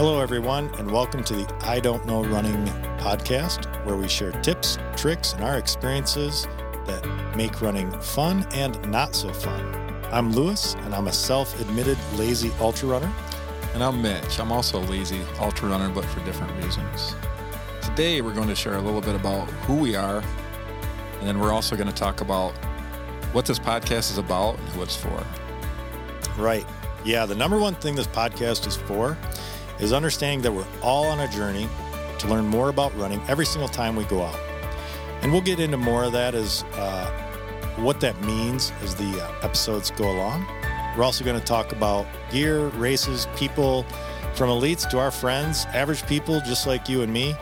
Hello, everyone, and welcome to the I Don't Know Running podcast, where we share tips, tricks, and our experiences that make running fun and not so fun. I'm Lewis, and I'm a self admitted lazy ultra runner. And I'm Mitch. I'm also a lazy ultra runner, but for different reasons. Today, we're going to share a little bit about who we are, and then we're also going to talk about what this podcast is about and who it's for. Right. Yeah, the number one thing this podcast is for is understanding that we're all on a journey to learn more about running every single time we go out. And we'll get into more of that as uh, what that means as the uh, episodes go along. We're also going to talk about gear, races, people, from elites to our friends, average people just like you and me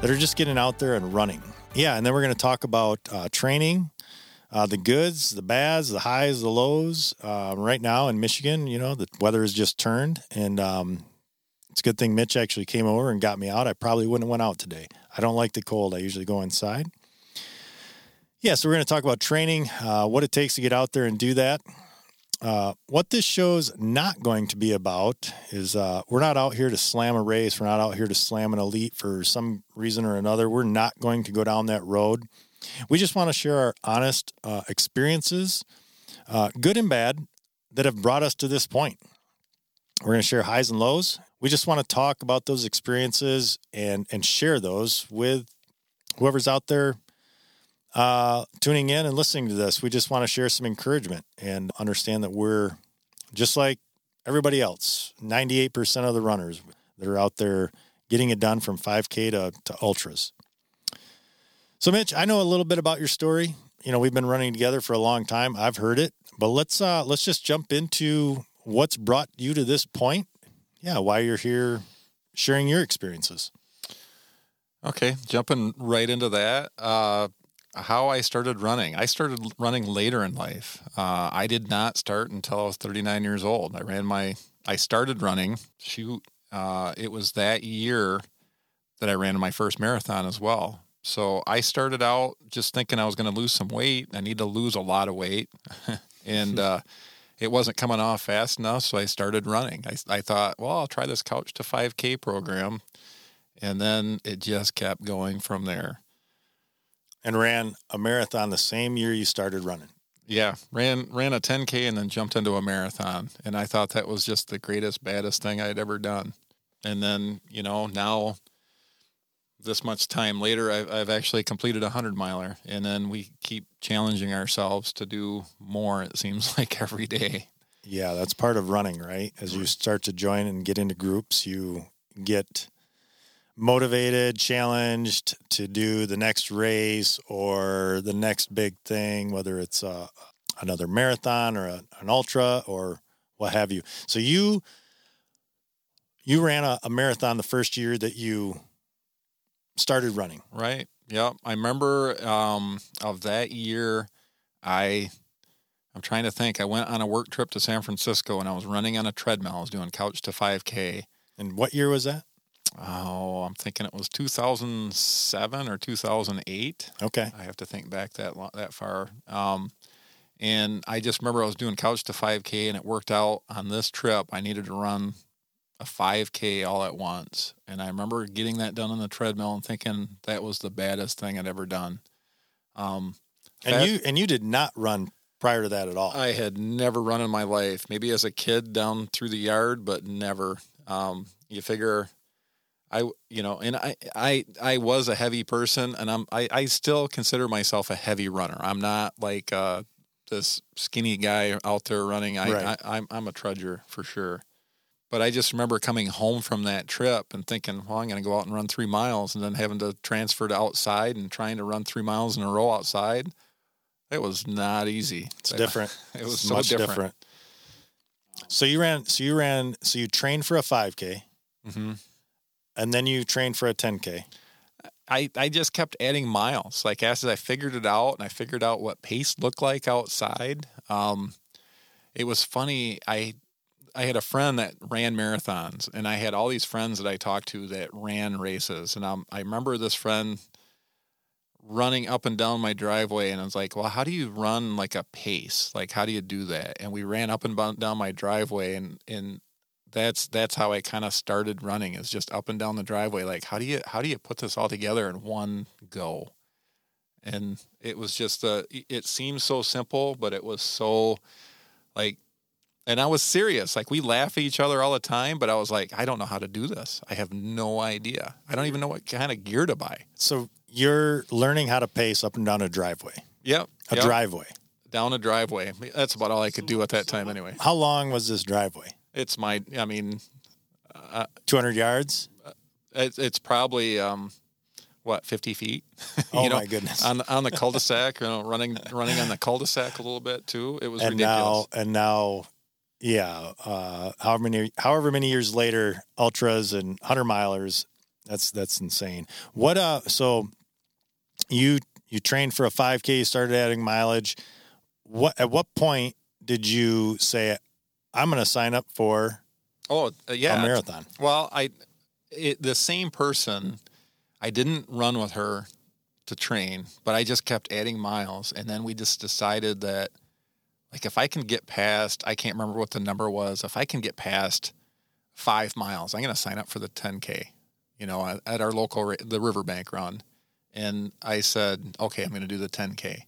that are just getting out there and running. Yeah, and then we're going to talk about uh, training, uh, the goods, the bads, the highs, the lows. Uh, right now in Michigan, you know, the weather has just turned, and um, it's a good thing Mitch actually came over and got me out. I probably wouldn't have went out today. I don't like the cold. I usually go inside. Yeah, so we're going to talk about training, uh, what it takes to get out there and do that. Uh, what this show's not going to be about is uh, we're not out here to slam a race. We're not out here to slam an elite for some reason or another. We're not going to go down that road. We just want to share our honest uh, experiences, uh, good and bad, that have brought us to this point. We're going to share highs and lows. We just want to talk about those experiences and and share those with whoever's out there uh, tuning in and listening to this. We just want to share some encouragement and understand that we're just like everybody else. Ninety-eight percent of the runners that are out there getting it done from 5K to, to ultras. So, Mitch, I know a little bit about your story. You know, we've been running together for a long time. I've heard it, but let's uh, let's just jump into what's brought you to this point. Yeah, why you're here, sharing your experiences. Okay, jumping right into that. Uh, how I started running. I started running later in life. Uh, I did not start until I was 39 years old. I ran my. I started running. Shoot, uh, it was that year that I ran my first marathon as well. So I started out just thinking I was going to lose some weight. I need to lose a lot of weight, and uh, it wasn't coming off fast enough. So I started running. I, I thought, well, I'll try this Couch to 5K program, and then it just kept going from there. And ran a marathon the same year you started running. Yeah, ran ran a 10k and then jumped into a marathon, and I thought that was just the greatest, baddest thing I'd ever done. And then you know now this much time later, I've, I've actually completed a hundred miler, and then we keep challenging ourselves to do more. It seems like every day. Yeah, that's part of running, right? As you start to join and get into groups, you get motivated, challenged to do the next race or the next big thing, whether it's uh, another marathon or a, an ultra or what have you. So you you ran a, a marathon the first year that you started running. Right. Yep. I remember um, of that year, I I'm trying to think. I went on a work trip to San Francisco and I was running on a treadmill. I was doing couch to 5K. And what year was that? Oh, I'm thinking it was 2007 or 2008. Okay. I have to think back that that far. Um, and I just remember I was doing couch to 5K and it worked out on this trip. I needed to run a 5K all at once. And I remember getting that done on the treadmill and thinking that was the baddest thing I'd ever done. Um, And that- you and you did not run prior to that at all. I had never run in my life. Maybe as a kid down through the yard, but never. Um, you figure, I you know, and I I I was a heavy person, and I'm I I still consider myself a heavy runner. I'm not like uh, this skinny guy out there running. I, Right. I I'm I'm a trudger for sure. But I just remember coming home from that trip and thinking, well, I'm going to go out and run three miles, and then having to transfer to outside and trying to run three miles in a row outside. It was not easy. it's different. It was It's so much different. So you ran so you ran so you trained for a 5K hmm and then you trained for a 10K. I, I just kept adding miles. Like as I figured it out and I figured out what pace looked like outside. Um, it was funny. I I had a friend that ran marathons, and I had all these friends that I talked to that ran races. And um, I remember this friend running up and down my driveway, and I was like, "Well, how do you run like a pace? Like, how do you do that?" And we ran up and down my driveway, and and that's that's how I kind of started running is just up and down the driveway. Like how do you how do you put this all together in one go? And it was just a it seems so simple, but it was so like and I was serious. Like we laugh at each other all the time, but I was like, I don't know how to do this. I have no idea. I don't even know what kind of gear to buy. So you're learning how to pace up and down a driveway. Yep. A yep. driveway. Down a driveway. That's about all I could do at that time anyway. How long was this driveway? It's my I mean uh, 200 yards? It, it's probably um what 50 feet oh you know, my goodness on on the cul-de-sac you know running running on the cul-de-sac a little bit too it was and ridiculous now and now yeah, uh, however many however many years later, ultras and hundred milers. That's that's insane. What uh? So you you trained for a five k, You started adding mileage. What at what point did you say I'm going to sign up for? Oh uh, yeah, a marathon. Well, I it, the same person. I didn't run with her to train, but I just kept adding miles, and then we just decided that like if I can get past, I can't remember what the number was. If I can get past five miles, I'm going to sign up for the 10K, you know, at, our local, the Riverbank run. And I said, okay, I'm going to do the 10K.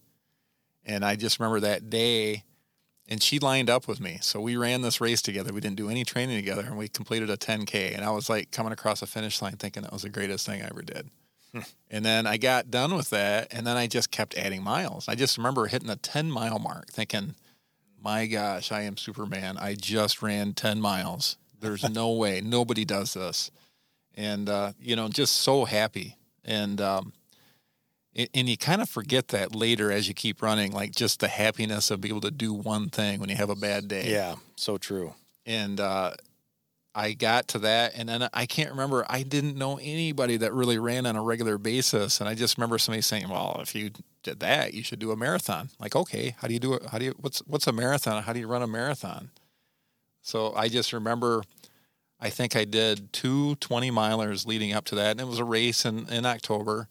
And I just remember that day, and she lined up with me. So we ran this race together. We didn't do any training together, and we completed a 10K. And I was like coming across the finish line thinking that was the greatest thing I ever did. Hmm. and then I got done with that, and then I just kept adding miles. I just remember hitting the 10 mile mark thinking, my gosh, I am Superman. I just ran 10 miles. There's no way. Nobody does this. And, uh, you know, just so happy. And, um, and you kind of forget that later as you keep running, like just the happiness of being able to do one thing when you have a bad day. Yeah, so true. And uh, I got to that, and then I can't remember. I didn't know anybody that really ran on a regular basis, and I just remember somebody saying, "Well, if you did that, you should do a marathon." Like, okay, how do you do it? How do you what's what's a marathon? How do you run a marathon? So I just remember, I think I did two 20 milers leading up to that, and it was a race in in October,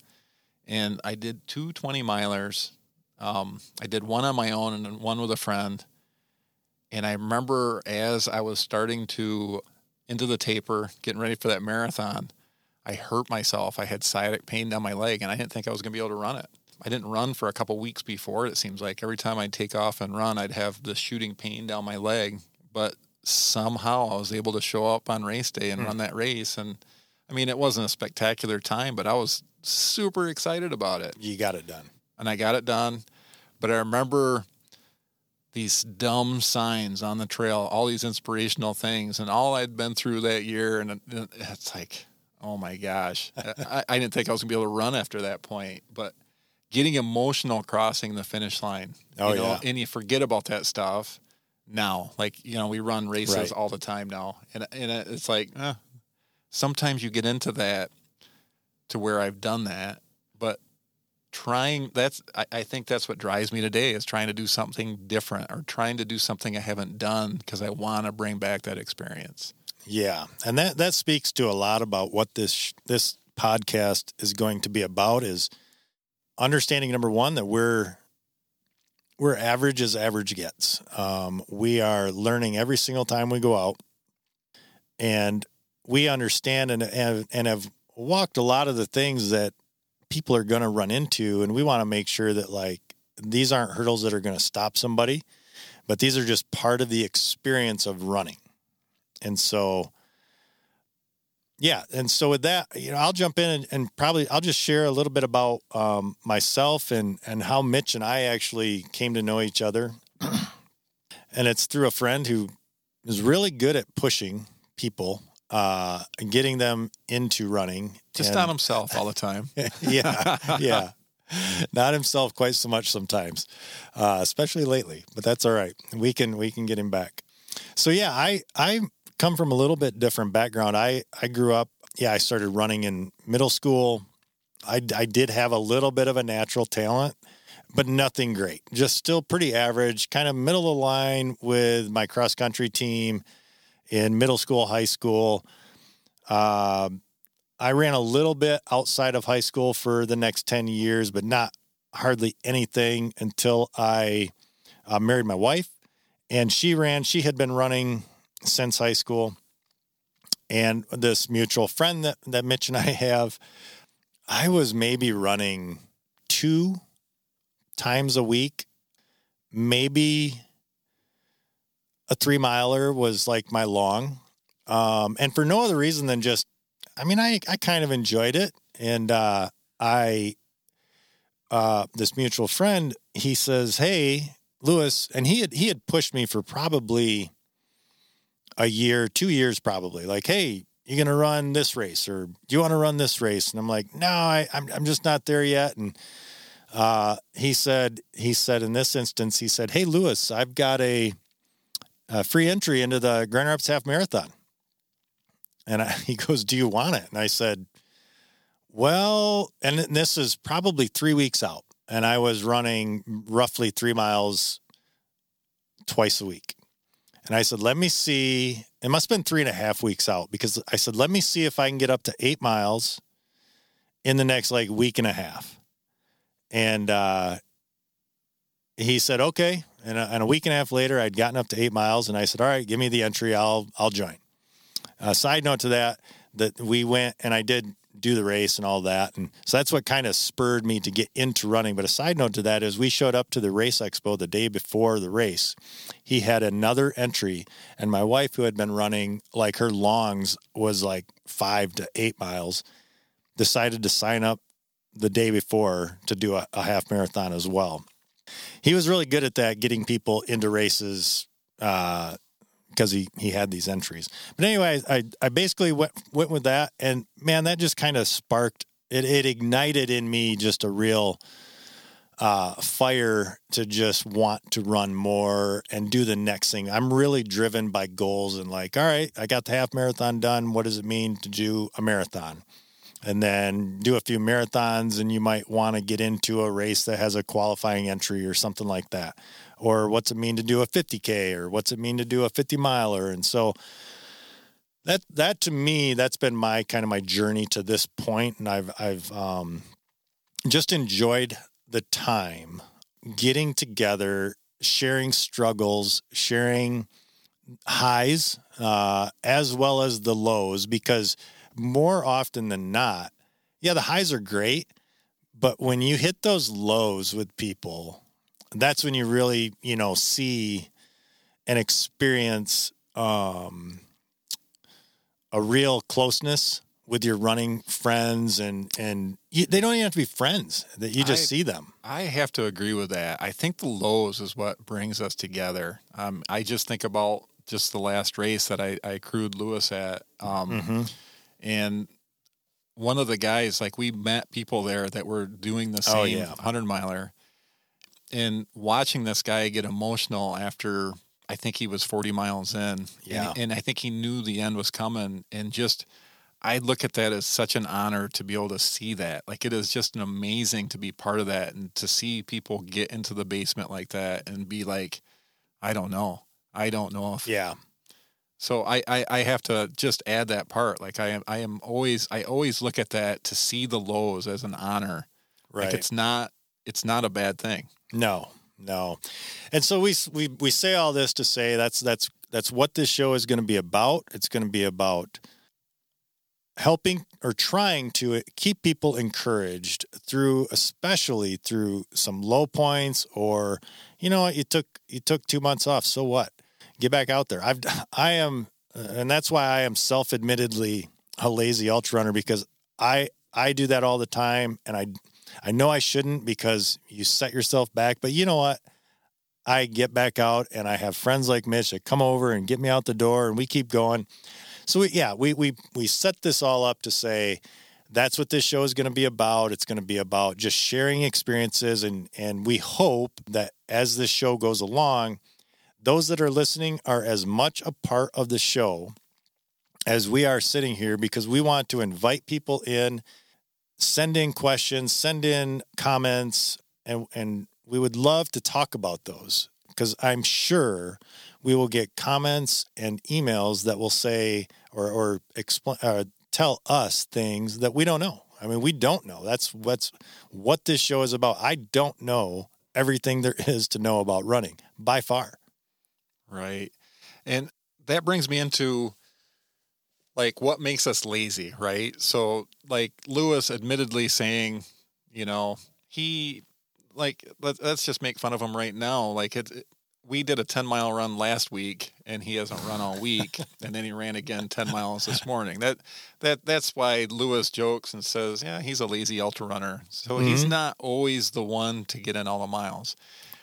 and I did two 20 milers. Um, I did one on my own and one with a friend. And I remember as I was starting to into the taper, getting ready for that marathon, I hurt myself. I had sciatic pain down my leg, and I didn't think I was going to be able to run it. I didn't run for a couple weeks before. It seems like every time I'd take off and run, I'd have the shooting pain down my leg. But somehow I was able to show up on race day and mm. run that race. And I mean, it wasn't a spectacular time, but I was super excited about it. You got it done. And I got it done. But I remember these dumb signs on the trail, all these inspirational things, and all I'd been through that year, and it's like, oh my gosh, I, I, didn't think I was gonna be able to run after that point, but getting emotional crossing the finish line, oh you know, yeah, and you forget about that stuff now. Like you know, we run races right. all the time now, and and it's like, eh, sometimes you get into that to where I've done that, but trying that's I, I, think that's what drives me today is trying to do something different or trying to do something I haven't done because I want to bring back that experience. Yeah, and that that speaks to a lot about what this this podcast is going to be about is understanding number one that we're we're average as average gets. Um, we are learning every single time we go out, and we understand and and, and have walked a lot of the things that people are going to run into and we want to make sure that like these aren't hurdles that are going to stop somebody but these are just part of the experience of running. And so yeah and so with that you know i'll jump in and, and probably i'll just share a little bit about um, myself and and how mitch and i actually came to know each other. And it's through a friend who is really good at pushing people uh, getting them into running. Just and, not himself all the time. yeah, yeah. Not himself quite so much sometimes, uh, especially lately. But that's all right. We can we can get him back. So yeah, I I come from a little bit different background. I I grew up. Yeah, I started running in middle school. I I did have a little bit of a natural talent, but nothing great. Just still pretty average, kind of middle of the line with my cross country team in middle school, high school. Uh, I ran a little bit outside of high school for the next 10 years, but not hardly anything until I uh, married my wife. And she ran, she had been running since high school. and this mutual friend that, that Mitch and I have, I was maybe running two times a week, maybe a three miler was like my long. Um, and for no other reason than just, I mean, I, I kind of enjoyed it. And, uh, I, uh, this mutual friend, he says, Hey, Lewis, and he had, he had pushed me for probably a year, two years, probably like, Hey, you going to run this race or do you want to run this race? And I'm like, no, I, I'm, I'm just not there yet. And, uh, he said, he said in this instance, he said, Hey, Lewis, I've got a, a free entry into the Grand Rapids Half Marathon. And I, he goes, Do you want it? And I said, Well, and this is probably three weeks out. And I was running roughly three miles twice a week. And I said, Let me see. It must have been three and a half weeks out because I said, Let me see if I can get up to eight miles in the next like week and a half. And uh, he said, Okay. And a, and a, week and a half later, I'd gotten up to eight miles, and I said, "All right, give me the entry. I'll I'll join." Uh, side note to that, that we went and I did do the race and all that, and so that's what kind of spurred me to get into running. But a side note to that is, we showed up to the race expo the day before the race. He had another entry, and my wife, who had been running like her longs was like five to eight miles, decided to sign up the day before to do a, a half marathon as well he was really good at that, getting people into races because uh, he he had these entries. But anyway, I I basically went went with that, and man, that just kind of sparked it. It ignited in me just a real. Uh, fire to just want to run more and do the next thing. I'm really driven by goals and like, all right, I got the half marathon done. What does it mean to do a marathon? And then do a few marathons and you might want to get into a race that has a qualifying entry or something like that. Or what's it mean to do a 50k or what's it mean to do a 50 miler? And so that that to me that's been my kind of my journey to this point and i've i've um, just enjoyed the time getting together sharing struggles sharing highs uh, as well as the lows because more often than not, yeah, the highs are great, but when you hit those lows with people, that's when you really, you know, see and experience um, a real closeness with your running friends and and you, they don't even have to be friends that you just I, see them. I have to agree with that. I think the lows is what brings us together. Um, i just think about just the last race that i, I crewed lewis at um, mm-hmm and one of the guys like we met people there that were doing the oh, same oh, yeah. 100 miler and watching this guy get emotional after I think he was 40 miles in. Yeah. And, and, I think he knew the end was coming. And just, I look at that as such an honor to be able to see that. Like, it is just an amazing to be part of that and to see people get into the basement like that and be like, I don't know. I don't know if. Yeah. So I, I, I have to just add that part. Like I am I am always I always look at that to see the lows as an honor. Right. Like it's not it's not a bad thing. No, no. And so we we we say all this to say that's that's that's what this show is going to be about. It's going to be about helping or trying to uh, keep people encouraged through especially through some low points or you know you took you took 2 months off so what get back out there. I've I am, and that's why I am self admittedly a lazy ultra runner because I I do that all the time, and I I know I shouldn't because you set yourself back. But you know what? I get back out, and I have friends like Mitch that come over and get me out the door, and we keep going. So we, yeah, we we we set this all up to say that's what this show is going to be about. It's going to be about just sharing experiences, and and we hope that as this show goes along those that are listening are as much a part of the show as we are sitting here because we want to invite people in, send in questions, send in comments, and, and we would love to talk about those because I'm sure we will get comments and emails that will say or, or explain, uh, tell us things that we don't know. I mean, we don't know. That's what's what this show is about. I don't know everything there is to know about running by far. Right. And that brings me into like what makes us lazy, right? So like Lewis admittedly saying, you know, he like let, us just make fun of him right now. Like it, it, we did a 10 mile run last week and he hasn't run all week and then he ran again 10 miles this morning. That that that's why Lewis jokes and says, "Yeah, he's a lazy ultra runner." So mm-hmm. he's not always the one to get in all the miles.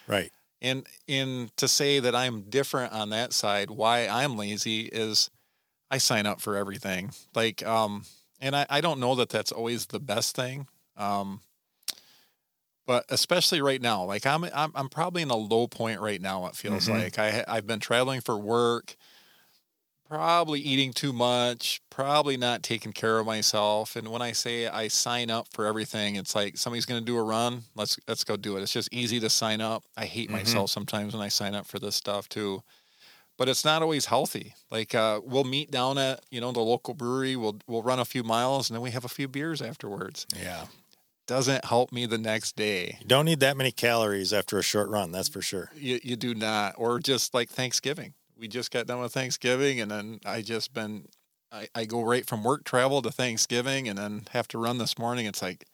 Right. And in to say that I'm different on that side, why I'm lazy is I sign up for everything. Like, um, and I, I don't know that that's always the best thing. Um, but especially right now, like I'm, I'm, I'm probably in a low point right now. It feels mm-hmm. like I, I've been traveling for work, probably eating too much, probably not taking care of myself. And when I say I sign up for everything, it's like somebody's going to do a run. Let's, let's go do it. It's just easy to sign up. I hate mm-hmm. myself sometimes when I sign up for this stuff too but it's not always healthy. Like uh, we'll meet down at you know the local brewery. We'll we'll run a few miles and then we have a few beers afterwards. Yeah, doesn't help me the next day. You don't need that many calories after a short run. That's for sure. You you do not. Or just like Thanksgiving. We just got done with Thanksgiving, and then I just been. I, I go right from work travel to Thanksgiving, and then have to run this morning. It's like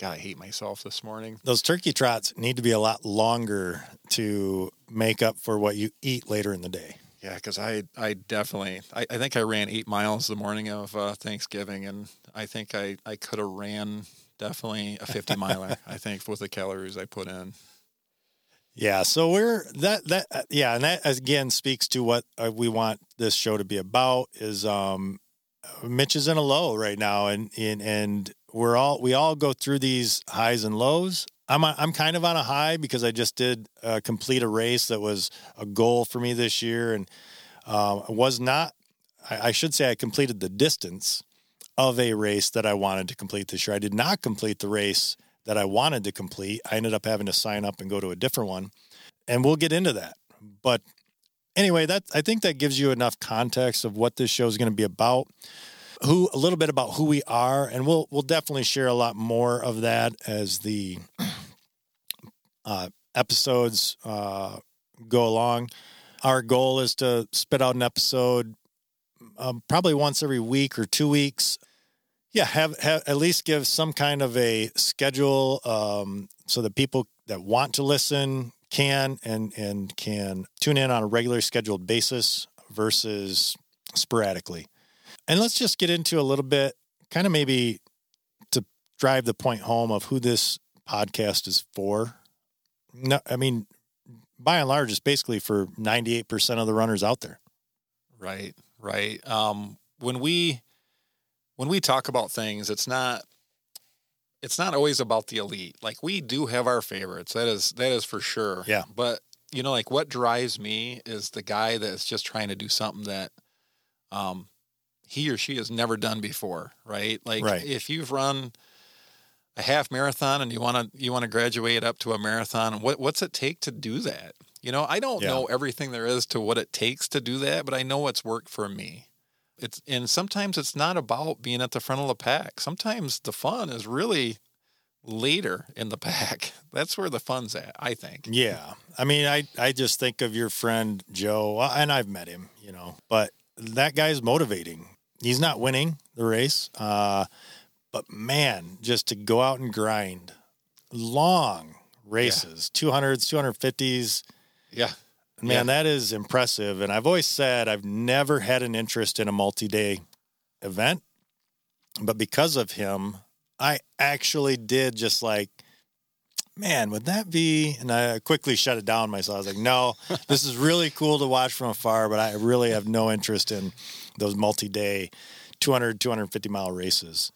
God, I hate myself this morning. Those turkey trots need to be a lot longer to make up for what you eat later in the day. Yeah, because I I definitely I, I think I ran eight miles the morning of uh, Thanksgiving, and I think I I could have ran definitely a fifty miler. I think with the calories I put in. Yeah, so we're that that uh, yeah, and that again speaks to what uh, we want this show to be about. Is um, Mitch is in a low right now, and and and we're all we all go through these highs and lows. I'm a, I'm kind of on a high because I just did uh, complete a race that was a goal for me this year, and uh, was not. I, I should say I completed the distance of a race that I wanted to complete this year. I did not complete the race that I wanted to complete. I ended up having to sign up and go to a different one, and we'll get into that. But anyway, that I think that gives you enough context of what this show is going to be about who a little bit about who we are, and we'll we'll definitely share a lot more of that as the uh, episodes uh, go along. Our goal is to spit out an episode um, probably once every week or two weeks. Yeah, have, have at least give some kind of a schedule um, so that people that want to listen can and and can tune in on a regular scheduled basis versus sporadically. And let's just get into a little bit, kind of maybe to drive the point home of who this podcast is for. No, I mean, by and large, it's basically for 98% of the runners out there. Right, right. Um, when we when we talk about things, it's not it's not always about the elite. Like we do have our favorites. That is that is for sure. Yeah. But you know, like what drives me is the guy that's just trying to do something that um he or she has never done before, right? Like right. if you've run a half marathon and you want to you want to graduate up to a marathon, what what's it take to do that? You know, I don't yeah. know everything there is to what it takes to do that, but I know what's worked for me. It's and sometimes it's not about being at the front of the pack. Sometimes the fun is really later in the pack. That's where the fun's at, I think. Yeah. I mean, I I just think of your friend Joe, and I've met him, you know, but that guy's motivating he's not winning the race. Uh, but man, just to go out and grind long races, yeah. 200s, 250s. Yeah. Man, yeah. that is impressive. And I've always said I've never had an interest in a multi day event. But because of him, I actually did just like, man, would that be? And I quickly shut it down myself. I was like, no, this is really cool to watch from afar, but I really have no interest in those multi-day 200 250 mile races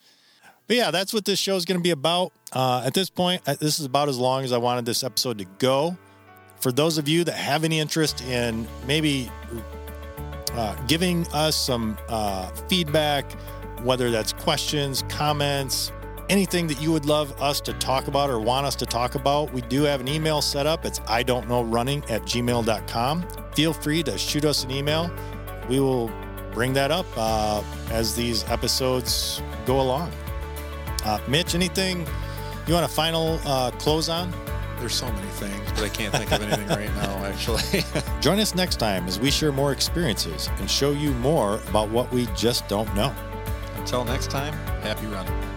but yeah that's what this show is going to be about uh, at this point uh, this is about as long as i wanted this episode to go for those of you that have any interest in maybe uh, giving us some uh, feedback whether that's questions comments anything that you would love us to talk about or want us to talk about we do have an email set up it's i don't know running at gmail.com feel free to shoot us an email we will bring that up uh, as these episodes go along. Uh, Mitch, anything you want a final uh, close on? There's so many things, but I can't think of anything right now, actually. Join us next time as we share more experiences and show you more about what we just don't know. Until next time, happy running.